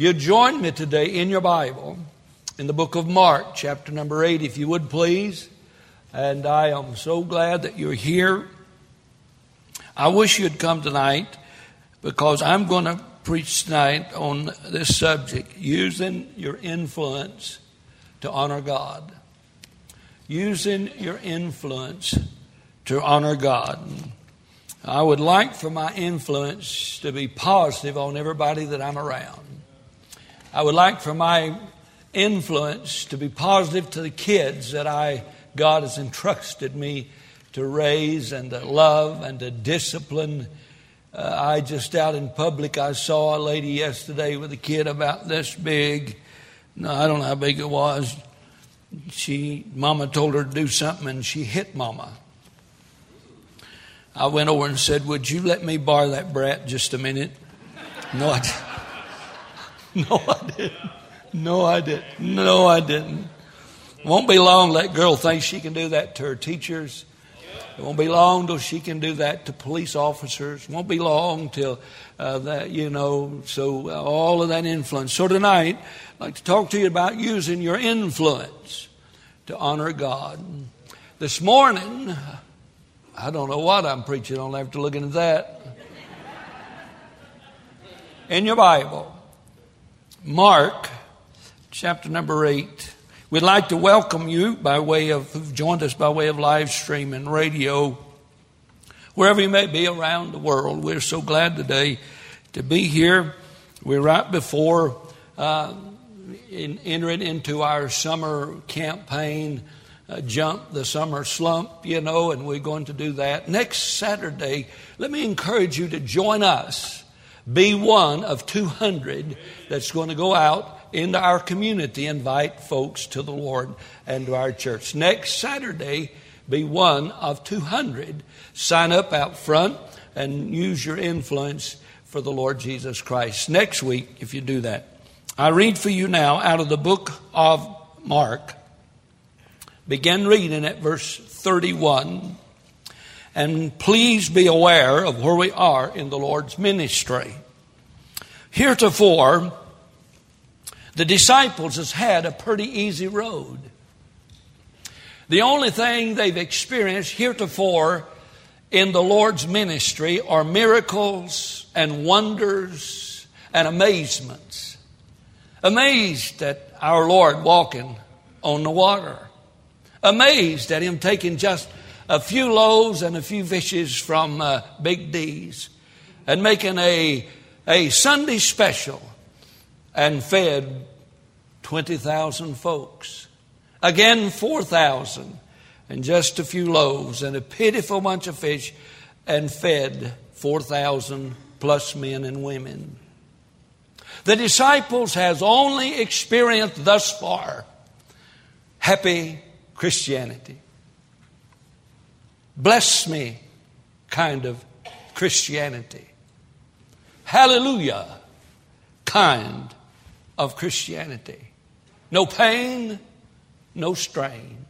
If you join me today in your Bible, in the book of Mark, chapter number 8, if you would please. And I am so glad that you're here. I wish you'd come tonight because I'm going to preach tonight on this subject using your influence to honor God. Using your influence to honor God. I would like for my influence to be positive on everybody that I'm around. I would like for my influence to be positive to the kids that I God has entrusted me to raise and to love and to discipline. Uh, I just out in public, I saw a lady yesterday with a kid about this big. No, I don't know how big it was. She, Mama told her to do something and she hit Mama. I went over and said, Would you let me borrow that brat just a minute? No, I, no, I didn't. No, I didn't. No, I didn't. Won't be long. That girl thinks she can do that to her teachers. It won't be long till she can do that to police officers. Won't be long till uh, that, you know, so uh, all of that influence. So tonight, I'd like to talk to you about using your influence to honor God. This morning, I don't know what I'm preaching on after looking at that. In your Bible, Mark chapter number 8. We'd like to welcome you by way of, who've joined us by way of live stream and radio, wherever you may be around the world. We're so glad today to be here. We're right before uh, in, entering into our summer campaign, uh, Jump the Summer Slump, you know, and we're going to do that. Next Saturday, let me encourage you to join us. Be one of 200 that's going to go out into our community, invite folks to the Lord and to our church. Next Saturday, be one of 200. Sign up out front and use your influence for the Lord Jesus Christ. Next week, if you do that. I read for you now out of the book of Mark. Begin reading at verse 31. And please be aware of where we are in the Lord's ministry. Heretofore, the disciples has had a pretty easy road. The only thing they've experienced heretofore in the Lord's ministry are miracles and wonders and amazements. Amazed at our Lord walking on the water. Amazed at Him taking just a few loaves and a few fishes from uh, Big D's and making a, a Sunday special and fed 20,000 folks. Again, 4,000 and just a few loaves and a pitiful bunch of fish and fed 4,000 plus men and women. The disciples has only experienced thus far happy Christianity. Bless me kind of Christianity. Hallelujah kind of Christianity. No pain, no strain.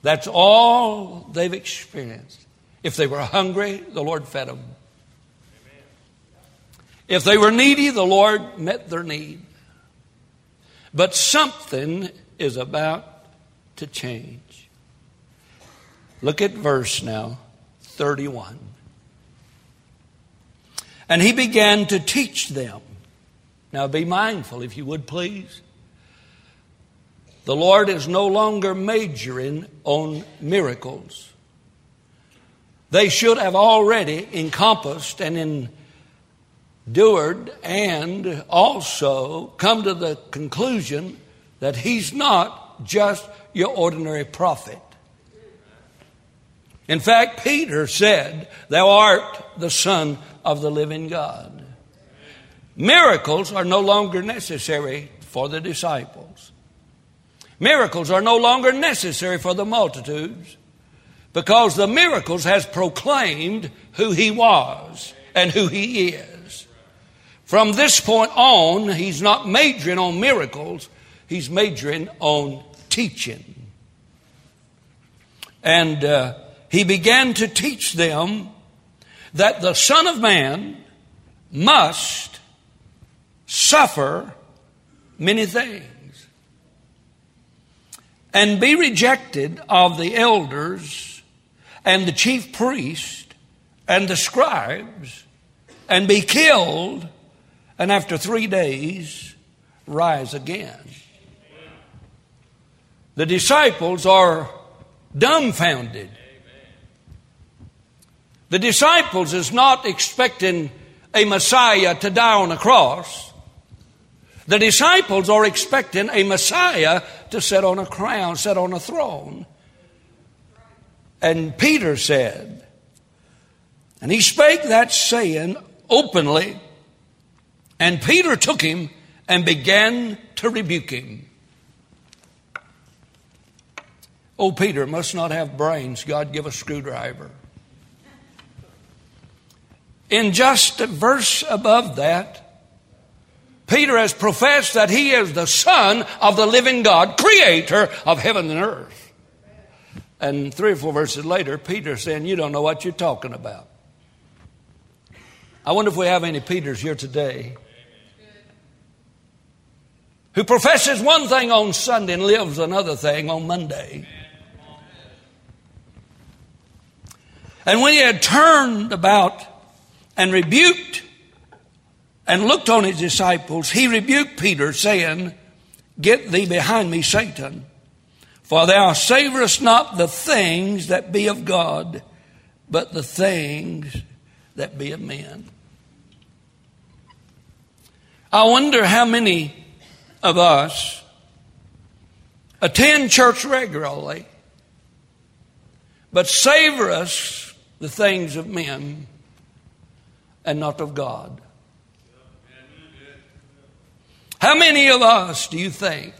That's all they've experienced. If they were hungry, the Lord fed them. If they were needy, the Lord met their need. But something is about to change. Look at verse now 31. And he began to teach them now be mindful, if you would please. The Lord is no longer majoring on miracles. They should have already encompassed and endured and also come to the conclusion that He's not just your ordinary prophet. In fact, Peter said, Thou art the Son of the living God. Miracles are no longer necessary for the disciples. Miracles are no longer necessary for the multitudes because the miracles has proclaimed who he was and who he is. From this point on, he's not majoring on miracles, he's majoring on teaching. And uh, he began to teach them that the Son of Man must suffer many things and be rejected of the elders and the chief priests and the scribes and be killed and after three days rise again. The disciples are dumbfounded. The disciples is not expecting a Messiah to die on a cross. The disciples are expecting a Messiah to sit on a crown, sit on a throne. And Peter said, and he spake that saying openly, and Peter took him and began to rebuke him. Oh, Peter must not have brains. God give a screwdriver. In just a verse above that, Peter has professed that he is the Son of the living God, creator of heaven and earth. And three or four verses later, Peter saying, You don't know what you're talking about. I wonder if we have any Peters here today who professes one thing on Sunday and lives another thing on Monday. And when he had turned about and rebuked and looked on his disciples, he rebuked Peter, saying, Get thee behind me, Satan, for thou savorest not the things that be of God, but the things that be of men. I wonder how many of us attend church regularly, but savor us the things of men and not of God. How many of us do you think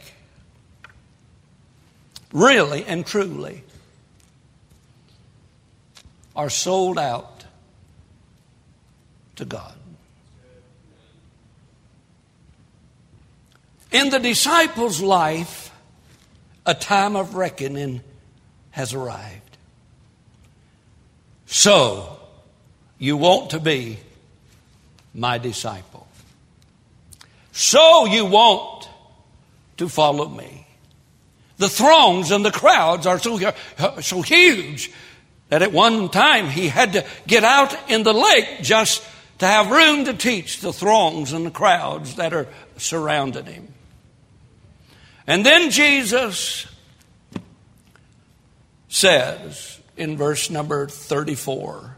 really and truly are sold out to God? In the disciples' life, a time of reckoning has arrived. So, you want to be my disciple. So you want to follow me. The throngs and the crowds are so, so huge that at one time he had to get out in the lake just to have room to teach the throngs and the crowds that are surrounding him. And then Jesus says in verse number 34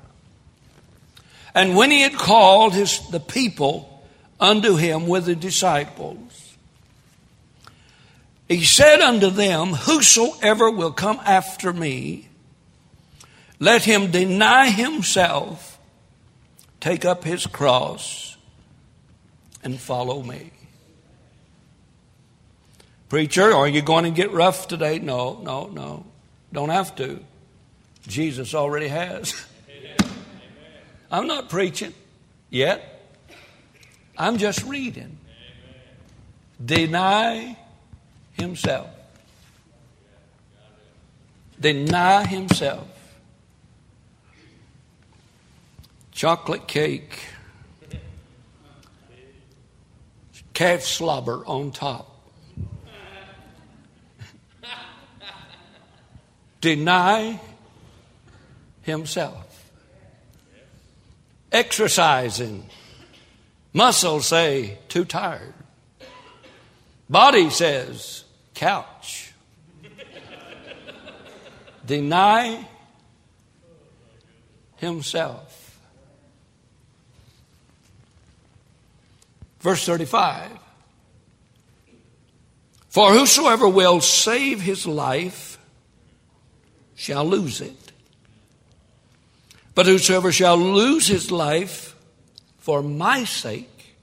And when he had called his, the people unto him with the disciples, he said unto them, Whosoever will come after me, let him deny himself, take up his cross, and follow me. Preacher, are you going to get rough today? No, no, no. Don't have to. Jesus already has. I'm not preaching yet. I'm just reading. Deny himself. Deny himself. Chocolate cake. Calf slobber on top. deny himself. Exercising. Muscles say, too tired. Body says, couch. deny himself. Verse 35 For whosoever will save his life shall lose it. But whosoever shall lose his life for my sake,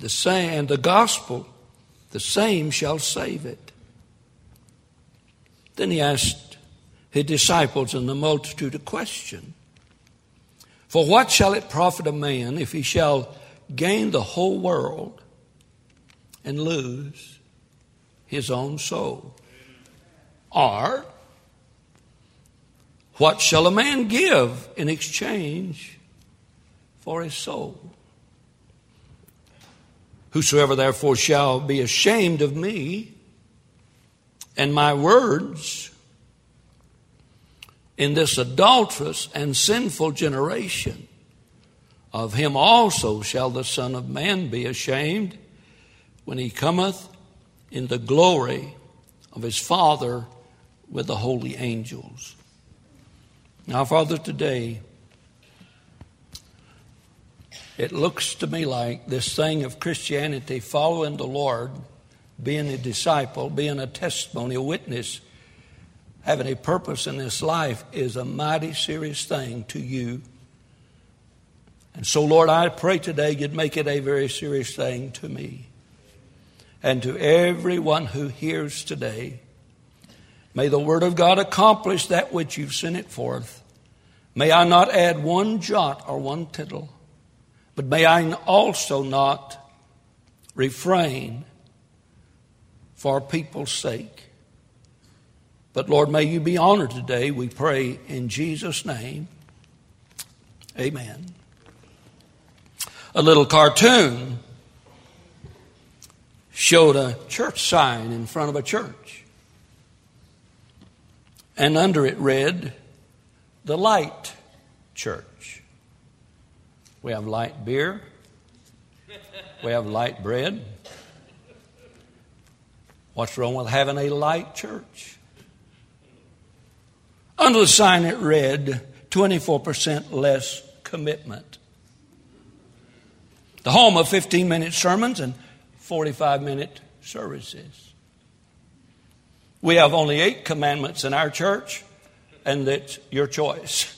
the same and the gospel, the same shall save it. Then he asked his disciples and the multitude a question. For what shall it profit a man if he shall gain the whole world and lose his own soul. Or, what shall a man give in exchange for his soul. Whosoever therefore shall be ashamed of me and my words in this adulterous and sinful generation, of him also shall the Son of Man be ashamed when he cometh in the glory of his Father with the holy angels. Now, Father, today, it looks to me like this thing of Christianity, following the Lord, being a disciple, being a testimony, a witness, having a purpose in this life is a mighty serious thing to you. And so, Lord, I pray today you'd make it a very serious thing to me and to everyone who hears today. May the Word of God accomplish that which you've sent it forth. May I not add one jot or one tittle, but may I also not refrain for people's sake. But Lord, may you be honored today, we pray in Jesus' name. Amen. A little cartoon showed a church sign in front of a church. And under it read, The Light Church. We have light beer, we have light bread. What's wrong with having a light church? Under the sign it read 24% less commitment. The home of 15 minute sermons and 45 minute services. We have only eight commandments in our church, and that's your choice.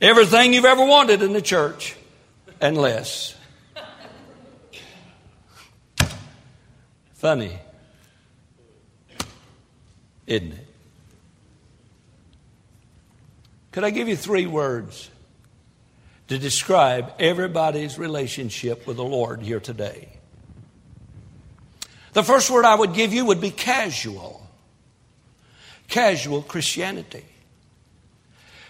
Everything you've ever wanted in the church, and less. Funny, isn't it? Could I give you three words to describe everybody's relationship with the Lord here today. The first word I would give you would be casual. Casual Christianity.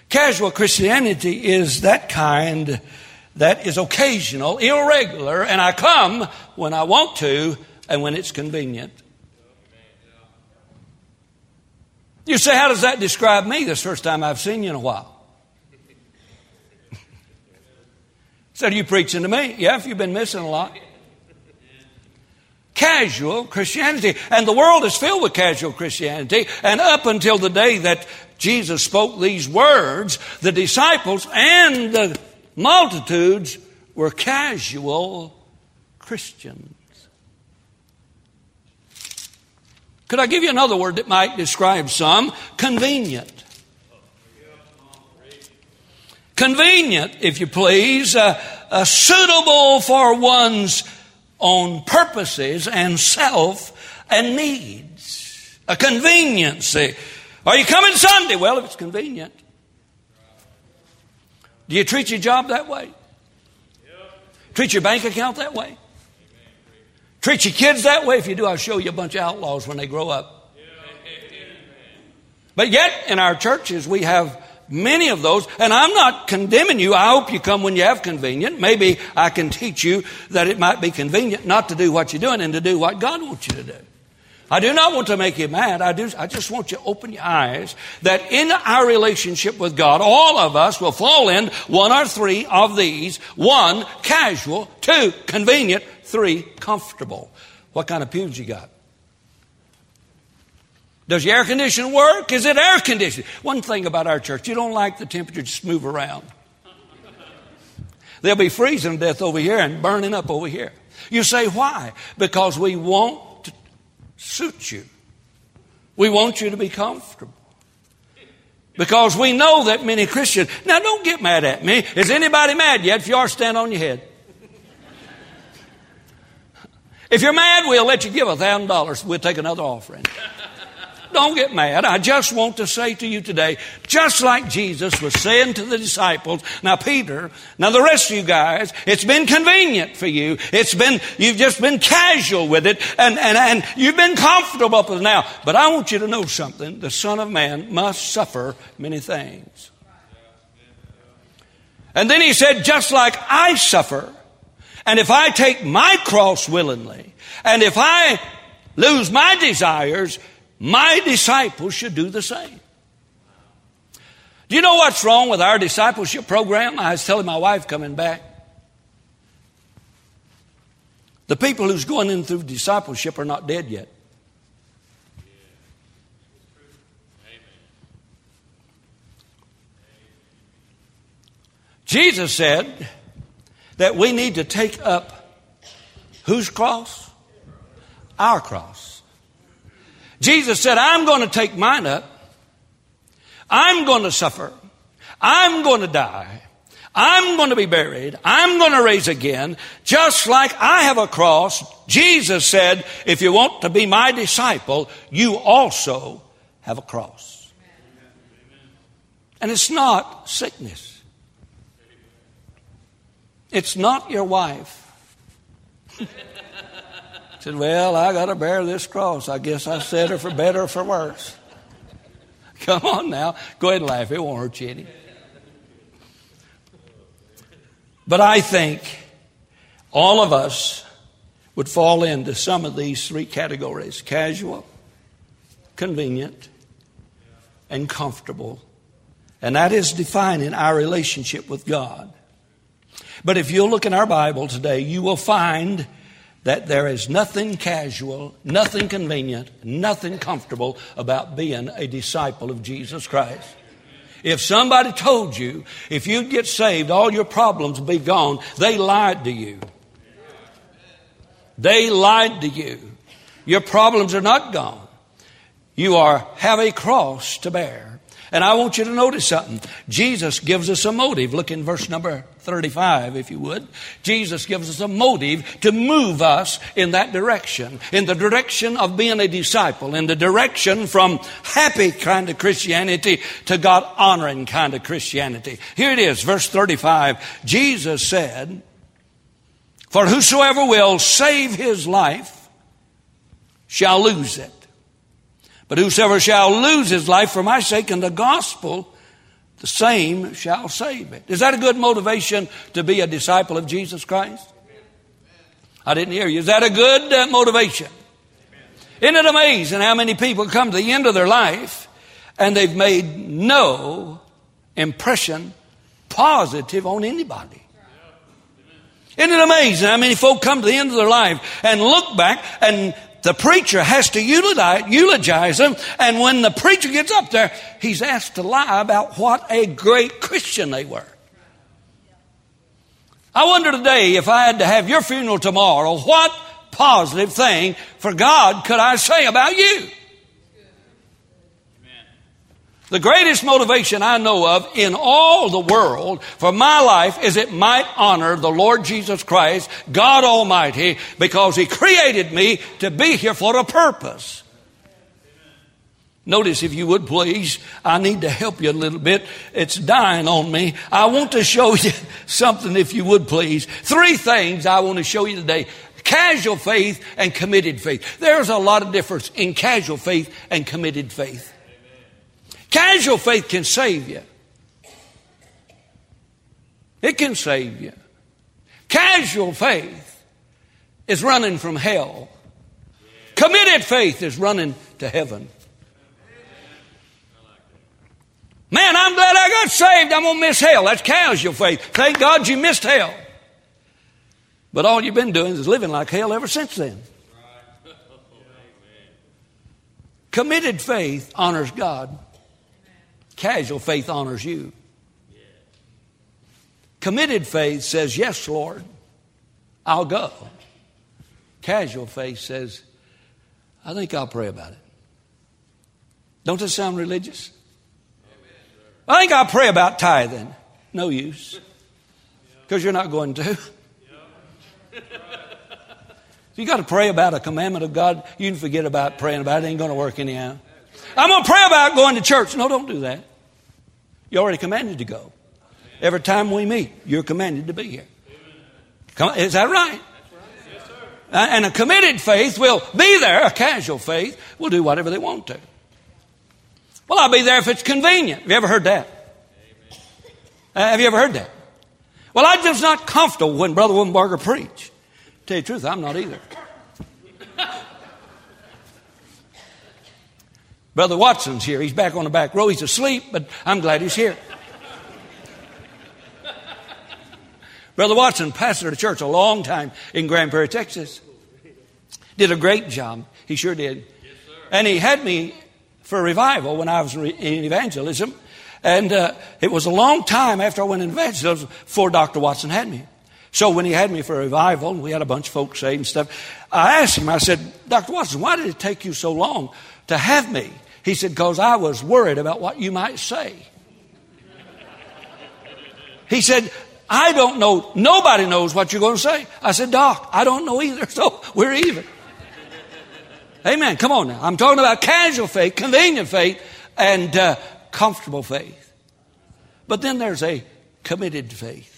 Casual Christianity is that kind that is occasional, irregular, and I come when I want to and when it's convenient. You say, How does that describe me this first time I've seen you in a while? Said, Are you preaching to me? Yeah, if you've been missing a lot. Casual Christianity. And the world is filled with casual Christianity. And up until the day that Jesus spoke these words, the disciples and the multitudes were casual Christians. Could I give you another word that might describe some? Convenient. Convenient, if you please, uh, uh, suitable for one's own purposes and self and needs. A conveniency. Are you coming Sunday? Well, if it's convenient. Do you treat your job that way? Treat your bank account that way? Treat your kids that way? If you do, I'll show you a bunch of outlaws when they grow up. But yet, in our churches, we have many of those. And I'm not condemning you. I hope you come when you have convenient. Maybe I can teach you that it might be convenient not to do what you're doing and to do what God wants you to do. I do not want to make you mad. I do, I just want you to open your eyes that in our relationship with God, all of us will fall in one or three of these. One, casual. Two, convenient. Three, comfortable. What kind of pews you got? Does your air conditioning work? Is it air conditioned? One thing about our church, you don't like the temperature, just move around. They'll be freezing to death over here and burning up over here. You say, why? Because we want to suit you. We want you to be comfortable. Because we know that many Christians, now don't get mad at me. Is anybody mad yet? If you are, stand on your head. If you're mad, we'll let you give a thousand dollars. We'll take another offering. Don't get mad. I just want to say to you today, just like Jesus was saying to the disciples, now Peter, now the rest of you guys, it's been convenient for you. It's been, you've just been casual with it and, and, and you've been comfortable with it now. But I want you to know something. The Son of Man must suffer many things. And then he said, just like I suffer, and if I take my cross willingly, and if I lose my desires, my disciples should do the same. Do you know what's wrong with our discipleship program? I was telling my wife coming back. The people who's going in through discipleship are not dead yet. Jesus said that we need to take up whose cross? Our cross. Jesus said, I'm going to take mine up. I'm going to suffer. I'm going to die. I'm going to be buried. I'm going to raise again. Just like I have a cross, Jesus said, if you want to be my disciple, you also have a cross. And it's not sickness. It's not your wife. said, Well, I got to bear this cross. I guess I said it for better or for worse. Come on now. Go ahead and laugh. It won't hurt you any. But I think all of us would fall into some of these three categories casual, convenient, and comfortable. And that is defining our relationship with God. But if you'll look in our Bible today, you will find that there is nothing casual, nothing convenient, nothing comfortable about being a disciple of Jesus Christ. If somebody told you if you get saved, all your problems will be gone, they lied to you. They lied to you. Your problems are not gone. You are have a cross to bear. And I want you to notice something. Jesus gives us a motive. Look in verse number 35, if you would. Jesus gives us a motive to move us in that direction, in the direction of being a disciple, in the direction from happy kind of Christianity to God honoring kind of Christianity. Here it is, verse 35. Jesus said, For whosoever will save his life shall lose it. But whosoever shall lose his life for my sake and the gospel, same shall save it. Is that a good motivation to be a disciple of Jesus Christ? I didn't hear you. Is that a good uh, motivation? Isn't it amazing how many people come to the end of their life and they've made no impression positive on anybody? Isn't it amazing how many folk come to the end of their life and look back and the preacher has to eulogize them, and when the preacher gets up there, he's asked to lie about what a great Christian they were. I wonder today if I had to have your funeral tomorrow, what positive thing for God could I say about you? The greatest motivation I know of in all the world for my life is it might honor the Lord Jesus Christ, God Almighty, because He created me to be here for a purpose. Notice, if you would please, I need to help you a little bit. It's dying on me. I want to show you something, if you would please. Three things I want to show you today casual faith and committed faith. There's a lot of difference in casual faith and committed faith. Casual faith can save you. It can save you. Casual faith is running from hell. Committed faith is running to heaven. Man, I'm glad I got saved. I'm going to miss hell. That's casual faith. Thank God you missed hell. But all you've been doing is living like hell ever since then. Committed faith honors God. Casual faith honors you. Committed faith says, Yes, Lord, I'll go. Casual faith says, I think I'll pray about it. Don't this sound religious? I think I'll pray about tithing. No use. Because you're not going to. you got to pray about a commandment of God. You can forget about praying about it. It ain't going to work anyhow. I'm going to pray about going to church. No, don't do that. You're already commanded to go. Every time we meet, you're commanded to be here. Come, is that right? Uh, and a committed faith will be there. A casual faith will do whatever they want to. Well, I'll be there if it's convenient. Have you ever heard that? Uh, have you ever heard that? Well, I'm just not comfortable when Brother Wimberger preach. Tell you the truth, I'm not either. Brother Watson's here. He's back on the back row. He's asleep, but I'm glad he's here. Brother Watson pastored a church a long time in Grand Prairie, Texas. Did a great job. He sure did. Yes, and he had me for revival when I was in evangelism. And uh, it was a long time after I went in evangelism before Dr. Watson had me. So when he had me for revival, we had a bunch of folks saved and stuff, I asked him, I said, Dr. Watson, why did it take you so long to have me? He said, because I was worried about what you might say. He said, I don't know, nobody knows what you're going to say. I said, Doc, I don't know either, so we're even. Amen. Come on now. I'm talking about casual faith, convenient faith, and uh, comfortable faith. But then there's a committed faith.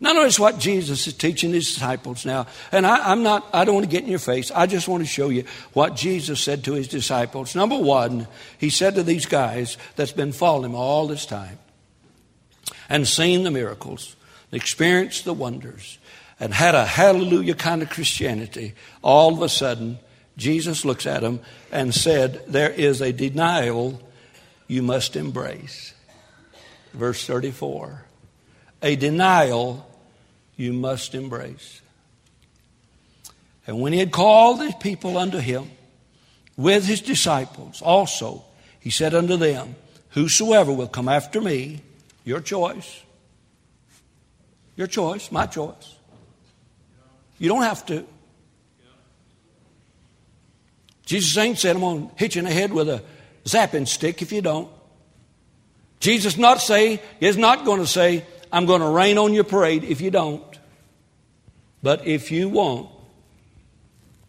Now notice what Jesus is teaching his disciples now. And I, am not, I don't want to get in your face. I just want to show you what Jesus said to his disciples. Number one, he said to these guys that's been following him all this time, and seen the miracles, experienced the wonders, and had a hallelujah kind of Christianity, all of a sudden, Jesus looks at them and said, There is a denial you must embrace. Verse 34 A denial you must embrace. And when he had called the people unto him with his disciples also, he said unto them, Whosoever will come after me, your choice. Your choice, my choice. You don't have to. Jesus ain't said, I'm going to hit you in the head with a zapping stick if you don't. Jesus not say, is not going to say, I'm going to rain on your parade if you don't. But if you want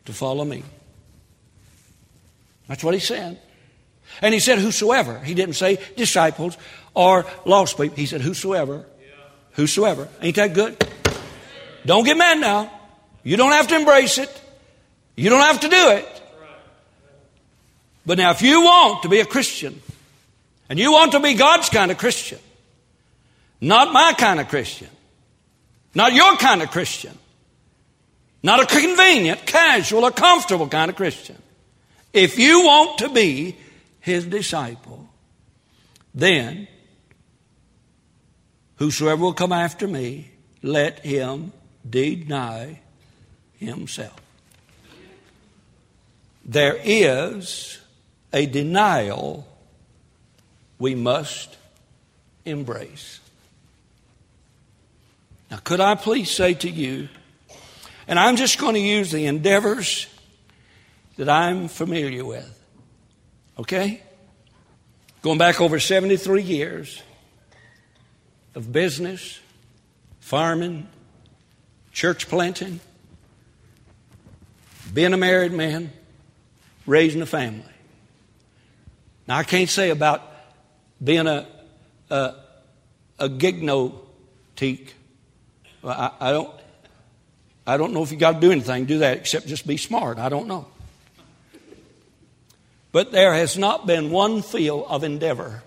to follow me. That's what he said. And he said, Whosoever. He didn't say disciples or lost people. He said, Whosoever. Whosoever. Ain't that good? Don't get mad now. You don't have to embrace it. You don't have to do it. But now, if you want to be a Christian, and you want to be God's kind of Christian, not my kind of Christian, not your kind of Christian, not a convenient, casual, or comfortable kind of Christian. If you want to be his disciple, then whosoever will come after me, let him deny himself. There is a denial we must embrace. Now, could I please say to you, and I'm just going to use the endeavors that I'm familiar with. Okay? Going back over 73 years of business, farming, church planting, being a married man, raising a family. Now, I can't say about being a, a, a gignotique. I, I, don't, I don't know if you got to do anything, do that, except just be smart. I don't know. But there has not been one field of endeavor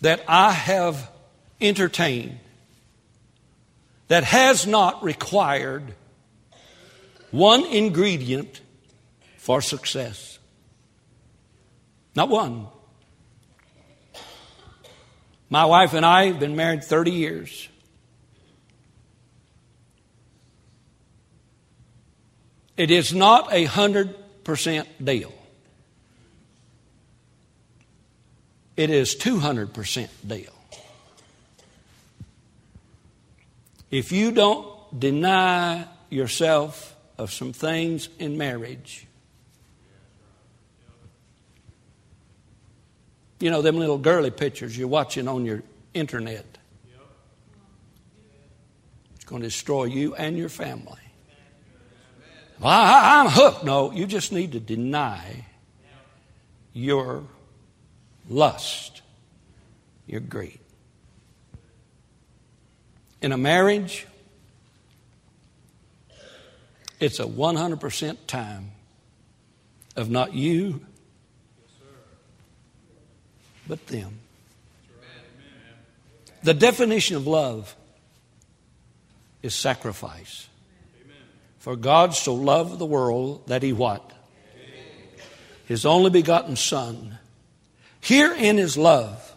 that I have entertained that has not required one ingredient for success. Not one. My wife and I have been married 30 years. It is not a hundred percent deal. It is 200% deal. If you don't deny yourself of some things in marriage, you know, them little girly pictures you're watching on your internet, it's going to destroy you and your family. Well, I, I'm hooked. No, you just need to deny your lust, your greed. In a marriage, it's a 100% time of not you, but them. The definition of love is sacrifice. For God so loved the world that he what? His only begotten Son. Herein is love.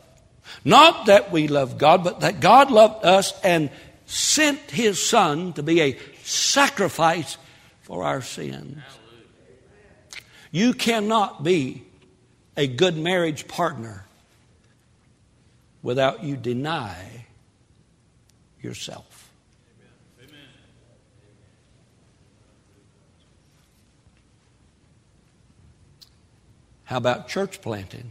Not that we love God, but that God loved us and sent his Son to be a sacrifice for our sins. You cannot be a good marriage partner without you deny yourself. How about church planting?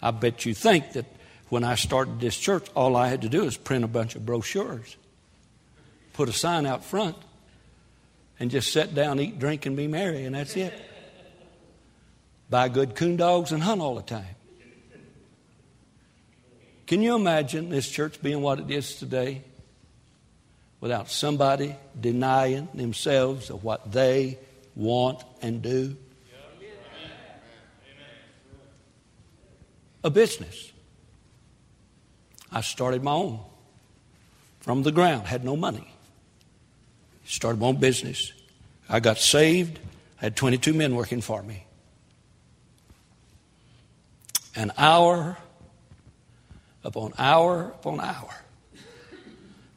I bet you think that when I started this church, all I had to do was print a bunch of brochures, put a sign out front, and just sit down, eat, drink, and be merry, and that's it. Buy good coon dogs and hunt all the time. Can you imagine this church being what it is today without somebody denying themselves of what they want and do? A business. I started my own from the ground, had no money. Started my own business. I got saved, I had 22 men working for me. An hour upon hour upon hour.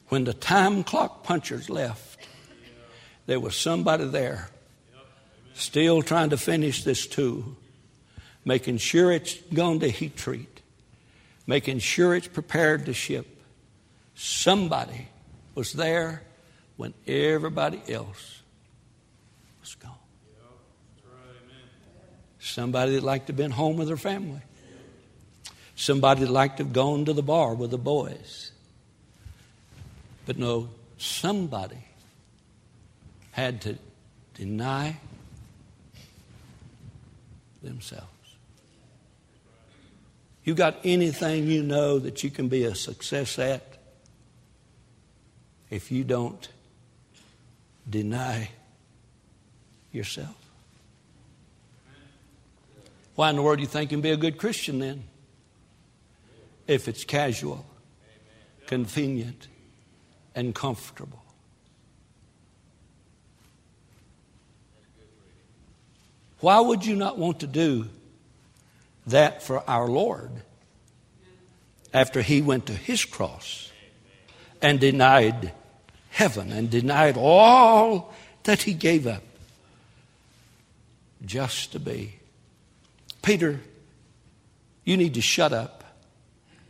When the time clock punchers left, there was somebody there still trying to finish this tool, making sure it's gone to heat treat, making sure it's prepared to ship. Somebody was there when everybody else was gone. Somebody that liked to have been home with their family. Somebody that liked to have gone to the bar with the boys. But no, somebody had to deny themselves. You got anything you know that you can be a success at if you don't deny yourself? Why in the world do you think you can be a good Christian then? If it's casual, convenient, and comfortable. Why would you not want to do that for our Lord after he went to his cross and denied heaven and denied all that he gave up just to be? Peter, you need to shut up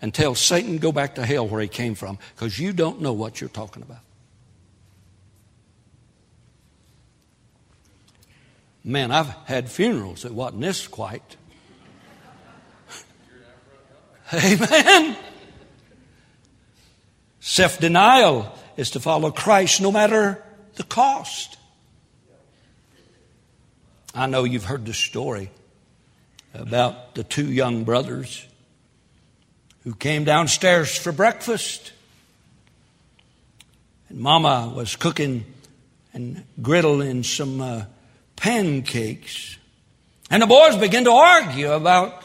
and tell Satan go back to hell where he came from because you don't know what you're talking about. Man, I've had funerals that wasn't this quite. Amen. Self denial is to follow Christ no matter the cost. I know you've heard the story about the two young brothers who came downstairs for breakfast. And Mama was cooking and griddling some uh, pancakes. And the boys began to argue about,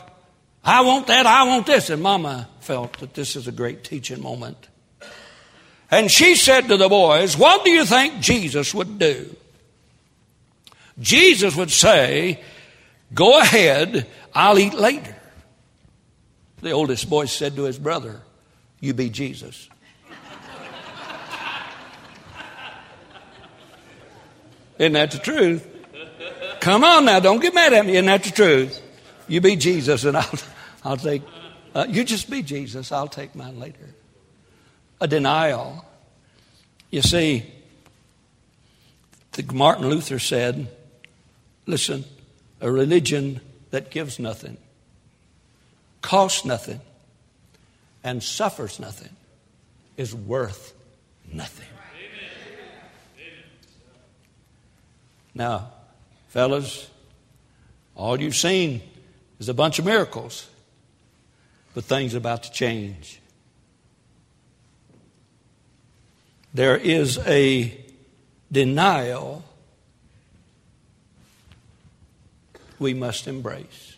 I want that, I want this. And Mama felt that this is a great teaching moment. And she said to the boys, What do you think Jesus would do? Jesus would say, Go ahead, I'll eat later. The oldest boy said to his brother, You be Jesus. Isn't that the truth? Come on now, don't get mad at me. Isn't that the truth? You be Jesus, and I'll, I'll take, uh, you just be Jesus, I'll take mine later. A denial. You see, Martin Luther said, listen, a religion that gives nothing costs nothing, and suffers nothing is worth nothing. Now, fellas, all you've seen is a bunch of miracles, but things are about to change. There is a denial we must embrace.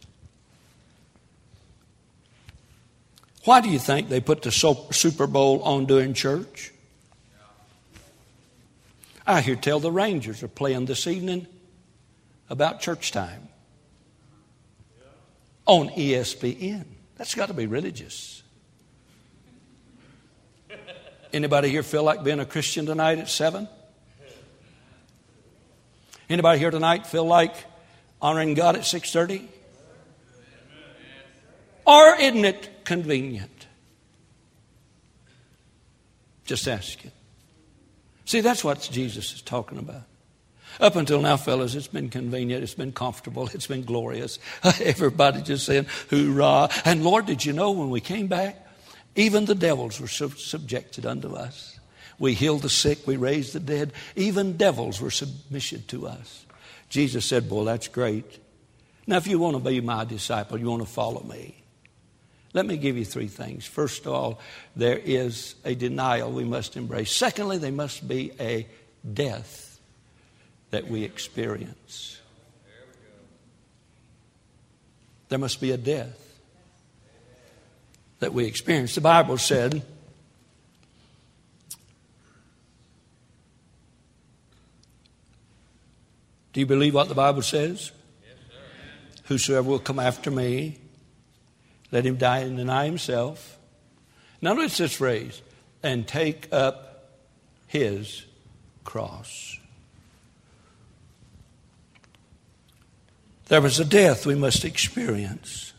Why do you think they put the Super Bowl on during church? I hear tell the Rangers are playing this evening about church time on ESPN. That's got to be religious. Anybody here feel like being a Christian tonight at 7? Anybody here tonight feel like honoring God at 6:30? Or isn't it convenient? Just asking. See, that's what Jesus is talking about. Up until now, fellas, it's been convenient, it's been comfortable, it's been glorious. Everybody just saying, hoorah. And Lord, did you know when we came back, even the devils were sub- subjected unto us. We healed the sick, we raised the dead. Even devils were submission to us. Jesus said, Boy, that's great. Now, if you want to be my disciple, you want to follow me. Let me give you three things. First of all, there is a denial we must embrace. Secondly, there must be a death that we experience. There must be a death that we experience. The Bible said, Do you believe what the Bible says? Yes, Whosoever will come after me, let him die and deny himself. Now, notice this phrase and take up his cross. There was a death we must experience.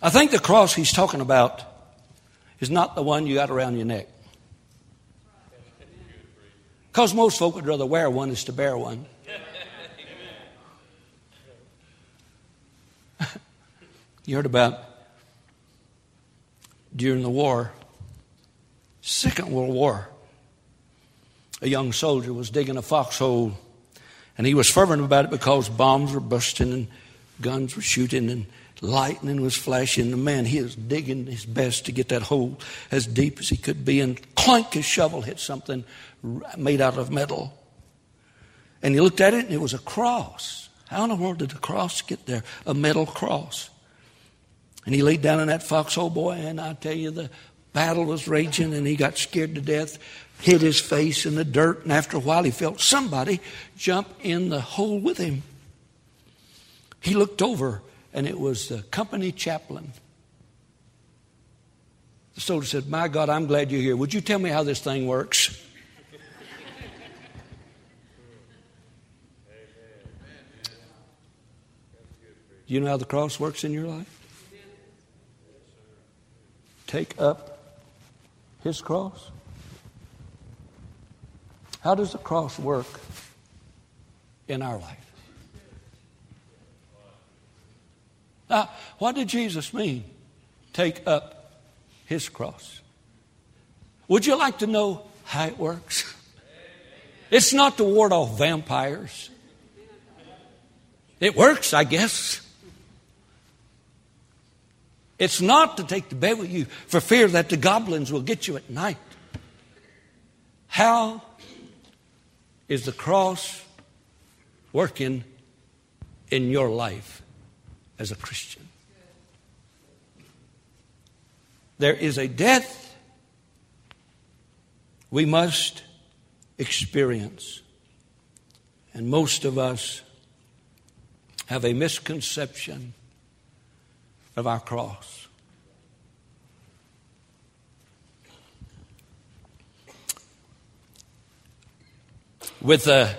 I think the cross he's talking about is not the one you got around your neck. Because most folk would rather wear one is to bear one. You heard about during the war, Second World War, a young soldier was digging a foxhole, and he was fervent about it because bombs were busting and guns were shooting and lightning was flashing. The man, he was digging his best to get that hole as deep as he could be, and clank, his shovel hit something made out of metal. And he looked at it, and it was a cross. How in the world did the cross get there? A metal cross. And he laid down in that foxhole, boy, and I tell you, the battle was raging, and he got scared to death, hid his face in the dirt, and after a while he felt somebody jump in the hole with him. He looked over, and it was the company chaplain. The soldier said, My God, I'm glad you're here. Would you tell me how this thing works? Do you know how the cross works in your life? Take up his cross? How does the cross work in our life? Now, what did Jesus mean? Take up his cross. Would you like to know how it works? It's not to ward off vampires. It works, I guess. It's not to take to bed with you for fear that the goblins will get you at night. How is the cross working in your life as a Christian? There is a death we must experience. And most of us have a misconception of our cross. With a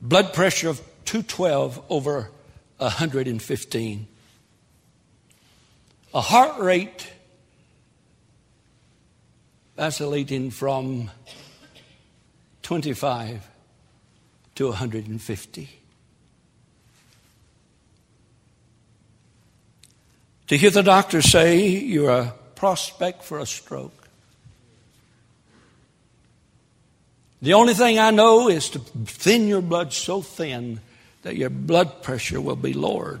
blood pressure of 212 over 115, a heart rate vacillating from 25 to 150. To hear the doctor say you're a prospect for a stroke. The only thing I know is to thin your blood so thin that your blood pressure will be lowered.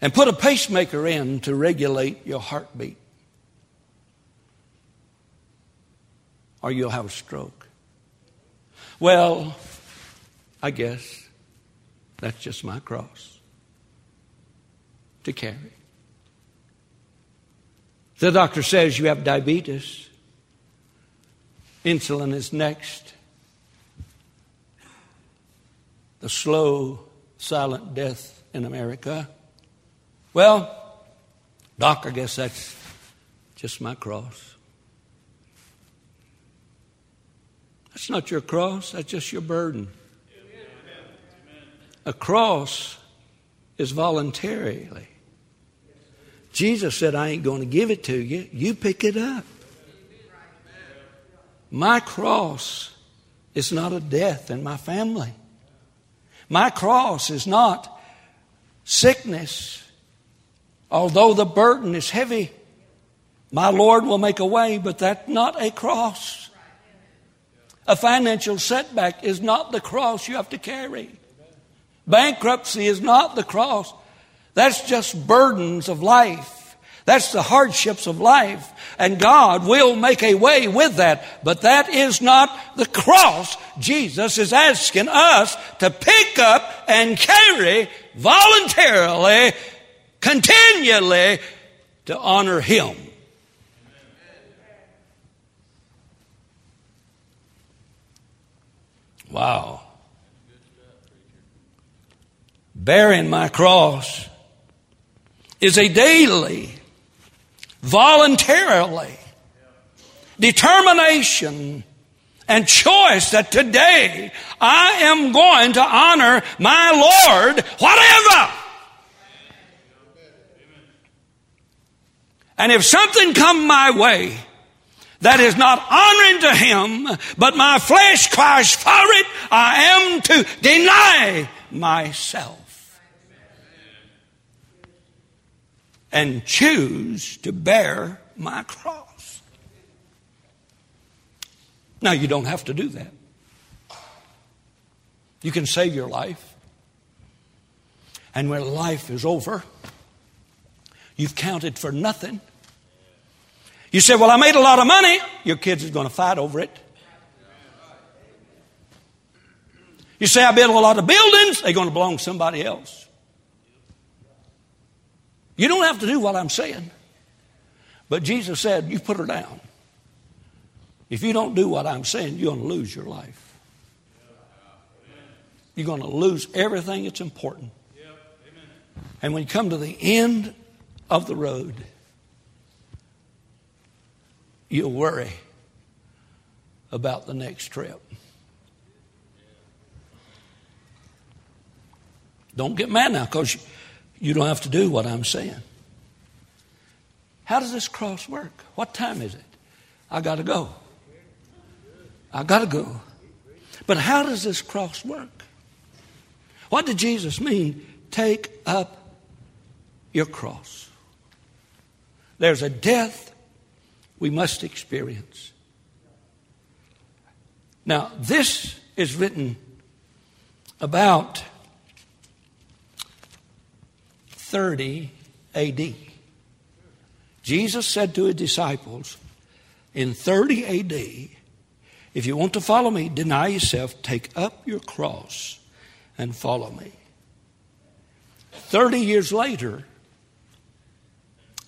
And put a pacemaker in to regulate your heartbeat. Or you'll have a stroke. Well, I guess That's just my cross to carry. The doctor says you have diabetes. Insulin is next. The slow, silent death in America. Well, doc, I guess that's just my cross. That's not your cross, that's just your burden. A cross is voluntarily. Jesus said, I ain't going to give it to you. You pick it up. My cross is not a death in my family. My cross is not sickness. Although the burden is heavy, my Lord will make a way, but that's not a cross. A financial setback is not the cross you have to carry. Bankruptcy is not the cross. That's just burdens of life. That's the hardships of life. And God will make a way with that. But that is not the cross Jesus is asking us to pick up and carry voluntarily, continually to honor Him. Wow. Bearing my cross is a daily, voluntarily determination and choice that today I am going to honor my Lord, whatever. And if something come my way that is not honoring to Him, but my flesh cries for it, I am to deny myself. And choose to bear my cross. Now, you don't have to do that. You can save your life. And when life is over, you've counted for nothing. You say, Well, I made a lot of money. Your kids are going to fight over it. You say, I built a lot of buildings. They're going to belong to somebody else. You don't have to do what I'm saying. But Jesus said, You put her down. If you don't do what I'm saying, you're going to lose your life. You're going to lose everything that's important. And when you come to the end of the road, you'll worry about the next trip. Don't get mad now because you don't have to do what I'm saying. How does this cross work? What time is it? I got to go. I got to go. But how does this cross work? What did Jesus mean? Take up your cross. There's a death we must experience. Now, this is written about 30 AD. Jesus said to his disciples in 30 AD, if you want to follow me, deny yourself, take up your cross, and follow me. 30 years later,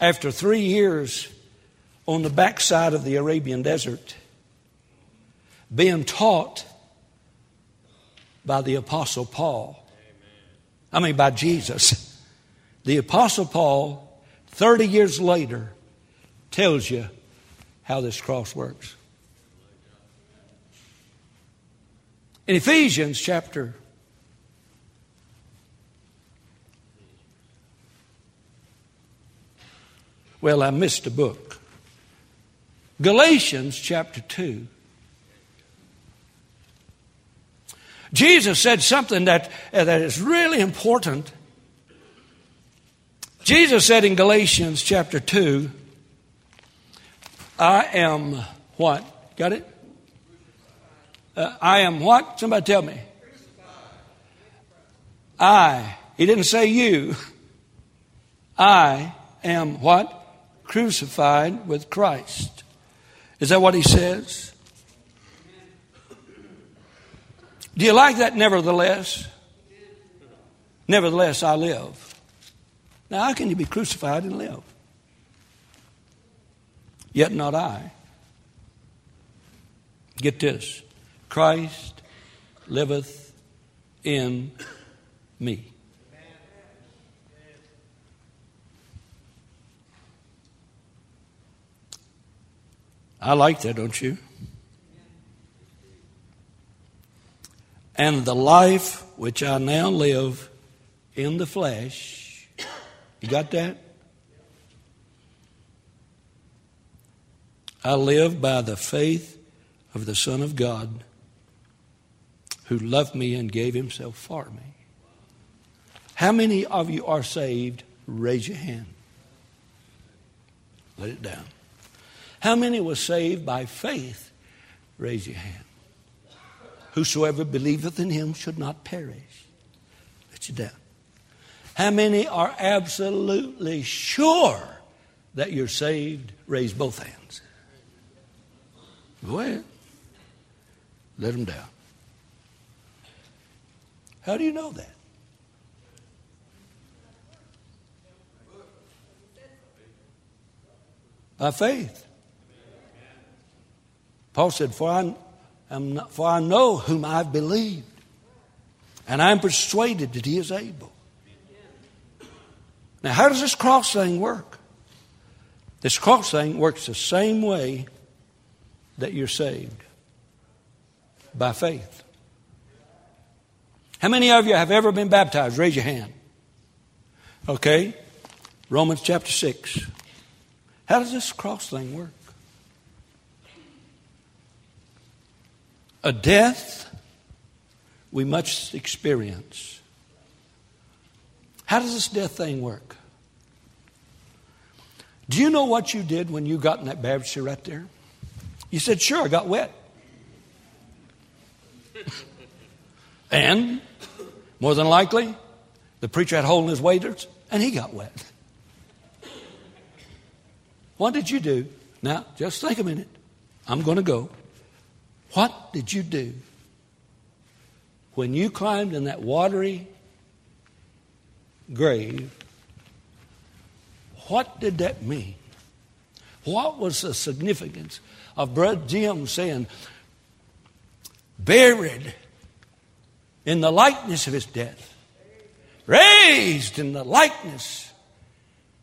after three years on the backside of the Arabian desert, being taught by the Apostle Paul, I mean, by Jesus, the Apostle Paul, 30 years later, tells you how this cross works. In Ephesians chapter Well, I missed a book. Galatians chapter 2. Jesus said something that, that is really important. Jesus said in Galatians chapter 2, I am what? Got it? Uh, I am what? Somebody tell me. I. He didn't say you. I am what? Crucified with Christ. Is that what he says? Do you like that nevertheless? Nevertheless, I live. Now, how can you be crucified and live? Yet not I. Get this Christ liveth in me. I like that, don't you? And the life which I now live in the flesh, you got that? I live by the faith of the Son of God who loved me and gave himself for me. How many of you are saved? Raise your hand. Let it down. How many were saved by faith? Raise your hand. Whosoever believeth in him should not perish. Let you down. How many are absolutely sure that you're saved? Raise both hands. Go ahead. Let them down. How do you know that? By faith. Paul said, For I, am not, for I know whom I've believed, and I'm persuaded that he is able. Now, how does this cross thing work? This cross thing works the same way that you're saved by faith. How many of you have ever been baptized? Raise your hand. Okay. Romans chapter 6. How does this cross thing work? a death we must experience. How does this death thing work? Do you know what you did when you got in that baptistry right there? You said, Sure, I got wet. and more than likely, the preacher had a hole in his waders and he got wet. What did you do? Now, just think a minute. I'm going to go. What did you do when you climbed in that watery grave? What did that mean? What was the significance of Brother Jim saying, buried in the likeness of his death, raised in the likeness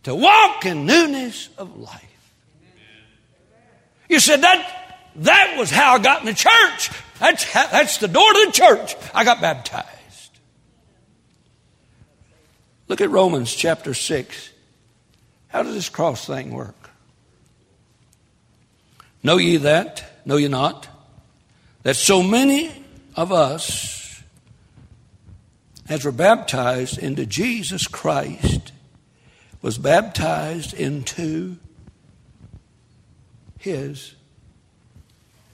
to walk in newness of life? You said that that was how I got in the church. That's, how, that's the door to the church. I got baptized. Look at Romans chapter 6. How does this cross thing work? Know ye that? Know ye not? That so many of us, as were baptized into Jesus Christ, was baptized into his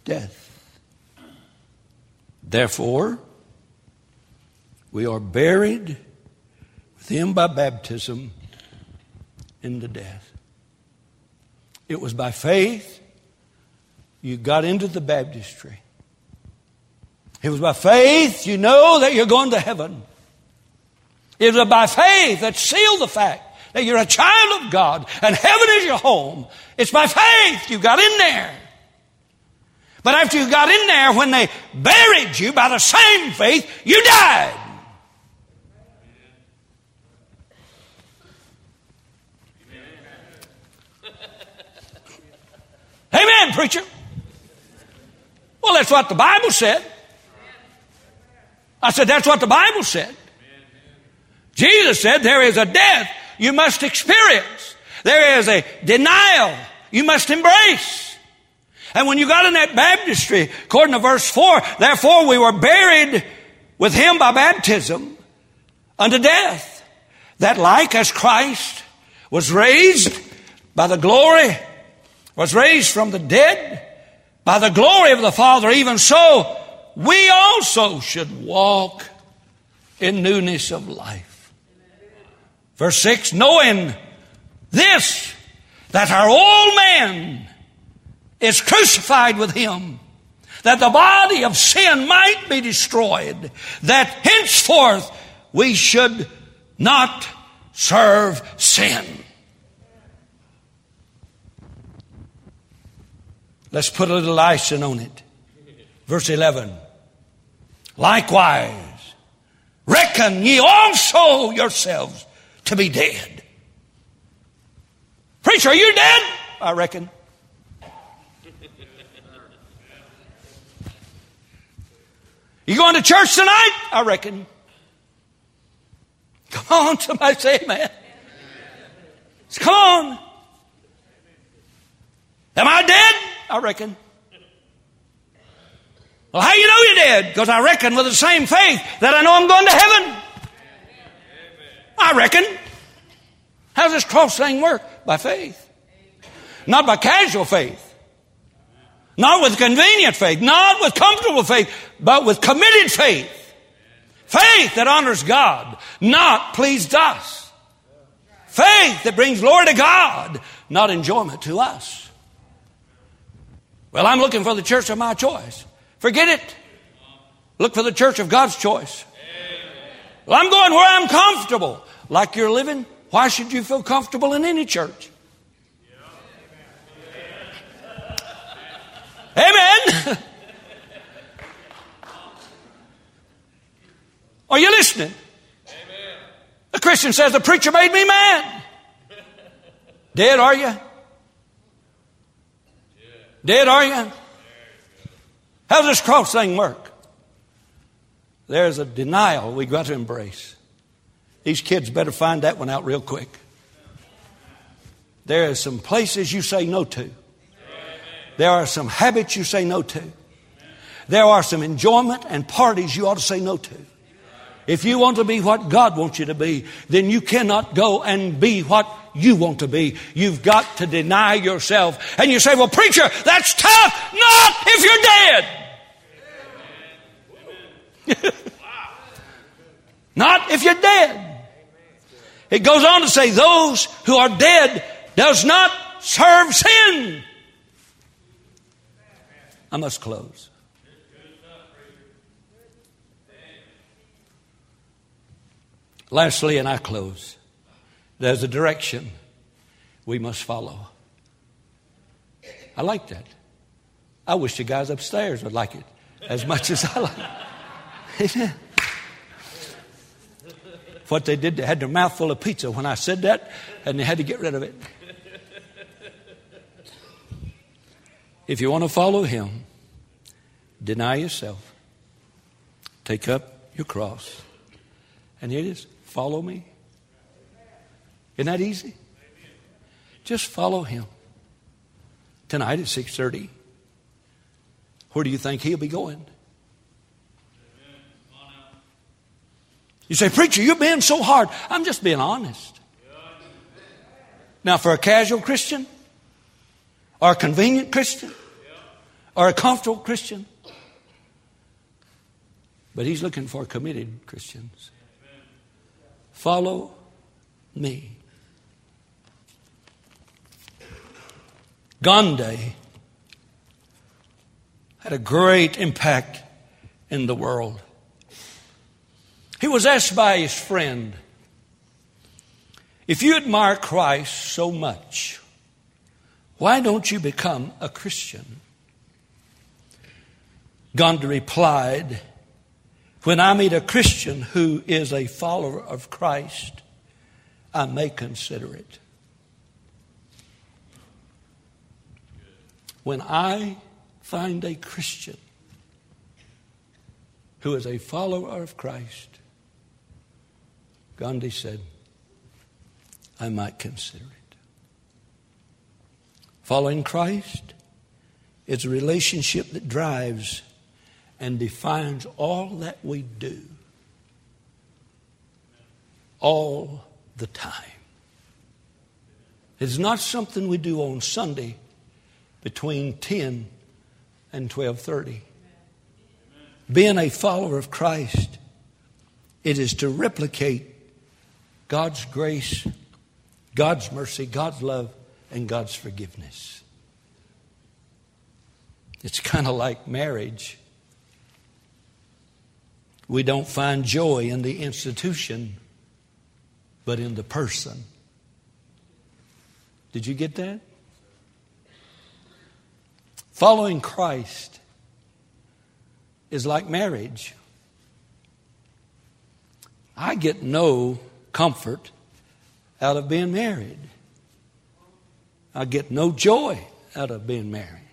death. Therefore, we are buried with him by baptism into death. It was by faith you got into the baptistry. It was by faith you know that you're going to heaven. It was by faith that sealed the fact that you're a child of God and heaven is your home. It's by faith you got in there. But after you got in there, when they buried you by the same faith, you died. Amen, preacher. Well, that's what the Bible said. I said, that's what the Bible said. Jesus said there is a death you must experience. There is a denial you must embrace. And when you got in that baptistry, according to verse 4, therefore we were buried with him by baptism unto death, that like as Christ was raised by the glory, was raised from the dead by the glory of the Father, even so we also should walk in newness of life. Verse 6, knowing this, that our old man is crucified with him, that the body of sin might be destroyed, that henceforth we should not serve sin. Let's put a little icing on it. Verse 11. Likewise, reckon ye also yourselves to be dead. Preacher, are you dead? I reckon. You going to church tonight? I reckon. Come on, somebody say amen. Come on. Am I dead? I reckon. Well, how you know you're dead? Because I reckon with the same faith that I know I'm going to heaven. I reckon. How's this cross thing work? By faith. Not by casual faith. Not with convenient faith. Not with comfortable faith. But with committed faith. Faith that honors God. Not pleased us. Faith that brings glory to God. Not enjoyment to us. Well, I'm looking for the church of my choice. Forget it. Look for the church of God's choice. Well, I'm going where I'm comfortable. Like you're living, why should you feel comfortable in any church? Amen. Are you listening? The Christian says, The preacher made me mad. Dead, are you? Dead, are you? How does this cross thing work? There's a denial we've got to embrace. These kids better find that one out real quick. There are some places you say no to. There are some habits you say no to. There are some enjoyment and parties you ought to say no to. If you want to be what God wants you to be, then you cannot go and be what you want to be. You've got to deny yourself. And you say, well, preacher, that's tough. Not if you're dead. Not if you're dead. It goes on to say, those who are dead does not serve sin. I must close. Lastly, and I close. There's a direction we must follow. I like that. I wish the guys upstairs would like it as much as I like it. What they did, they had their mouth full of pizza when I said that, and they had to get rid of it. If you want to follow him, deny yourself, take up your cross, and it is follow me. Isn't that easy? Just follow him. Tonight at 6:30. Where do you think he'll be going? You say, Preacher, you're being so hard. I'm just being honest. Now, for a casual Christian, or a convenient Christian, or a comfortable Christian, but he's looking for committed Christians. Follow me. Gandhi had a great impact in the world. He was asked by his friend, If you admire Christ so much, why don't you become a Christian? Gandhi replied, When I meet a Christian who is a follower of Christ, I may consider it. When I find a Christian who is a follower of Christ, Gandhi said, I might consider it. Following Christ is a relationship that drives and defines all that we do all the time. It's not something we do on Sunday between 10 and 12:30. Being a follower of Christ, it is to replicate God's grace, God's mercy, God's love, and God's forgiveness. It's kind of like marriage. We don't find joy in the institution, but in the person. Did you get that? Following Christ is like marriage. I get no comfort out of being married. I get no joy out of being married.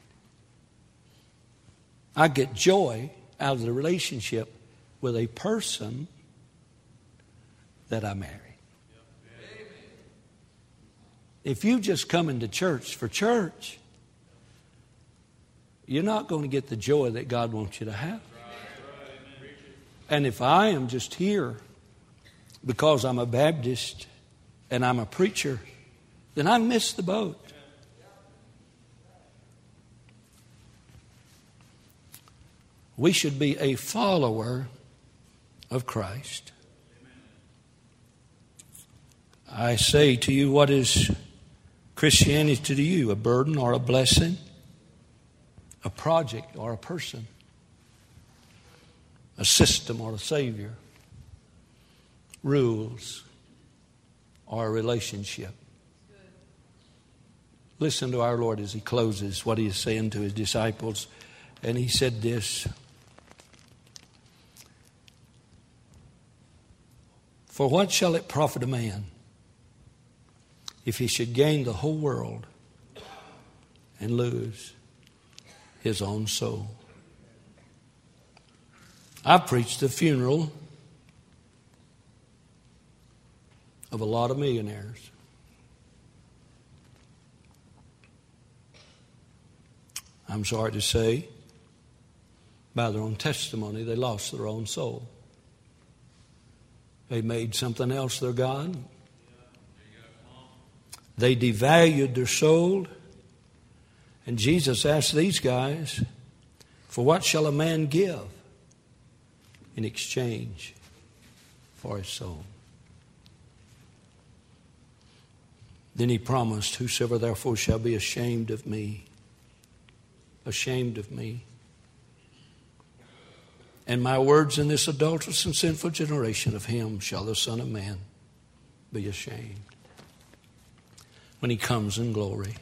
I get joy out of the relationship with a person that I marry. If you just come into church for church, you're not going to get the joy that God wants you to have. And if I am just here because I'm a Baptist and I'm a preacher, then I miss the boat. We should be a follower of Christ. I say to you, what is Christianity to you? A burden or a blessing? A project or a person? A system or a Savior? Rules or a relationship? Listen to our Lord as He closes what He is saying to His disciples. And He said this. For what shall it profit a man if he should gain the whole world and lose his own soul? I preached the funeral of a lot of millionaires. I'm sorry to say, by their own testimony, they lost their own soul. They made something else their God. They devalued their soul. And Jesus asked these guys, For what shall a man give in exchange for his soul? Then he promised, Whosoever therefore shall be ashamed of me, ashamed of me, and my words in this adulterous and sinful generation of him shall the Son of Man be ashamed when he comes in glory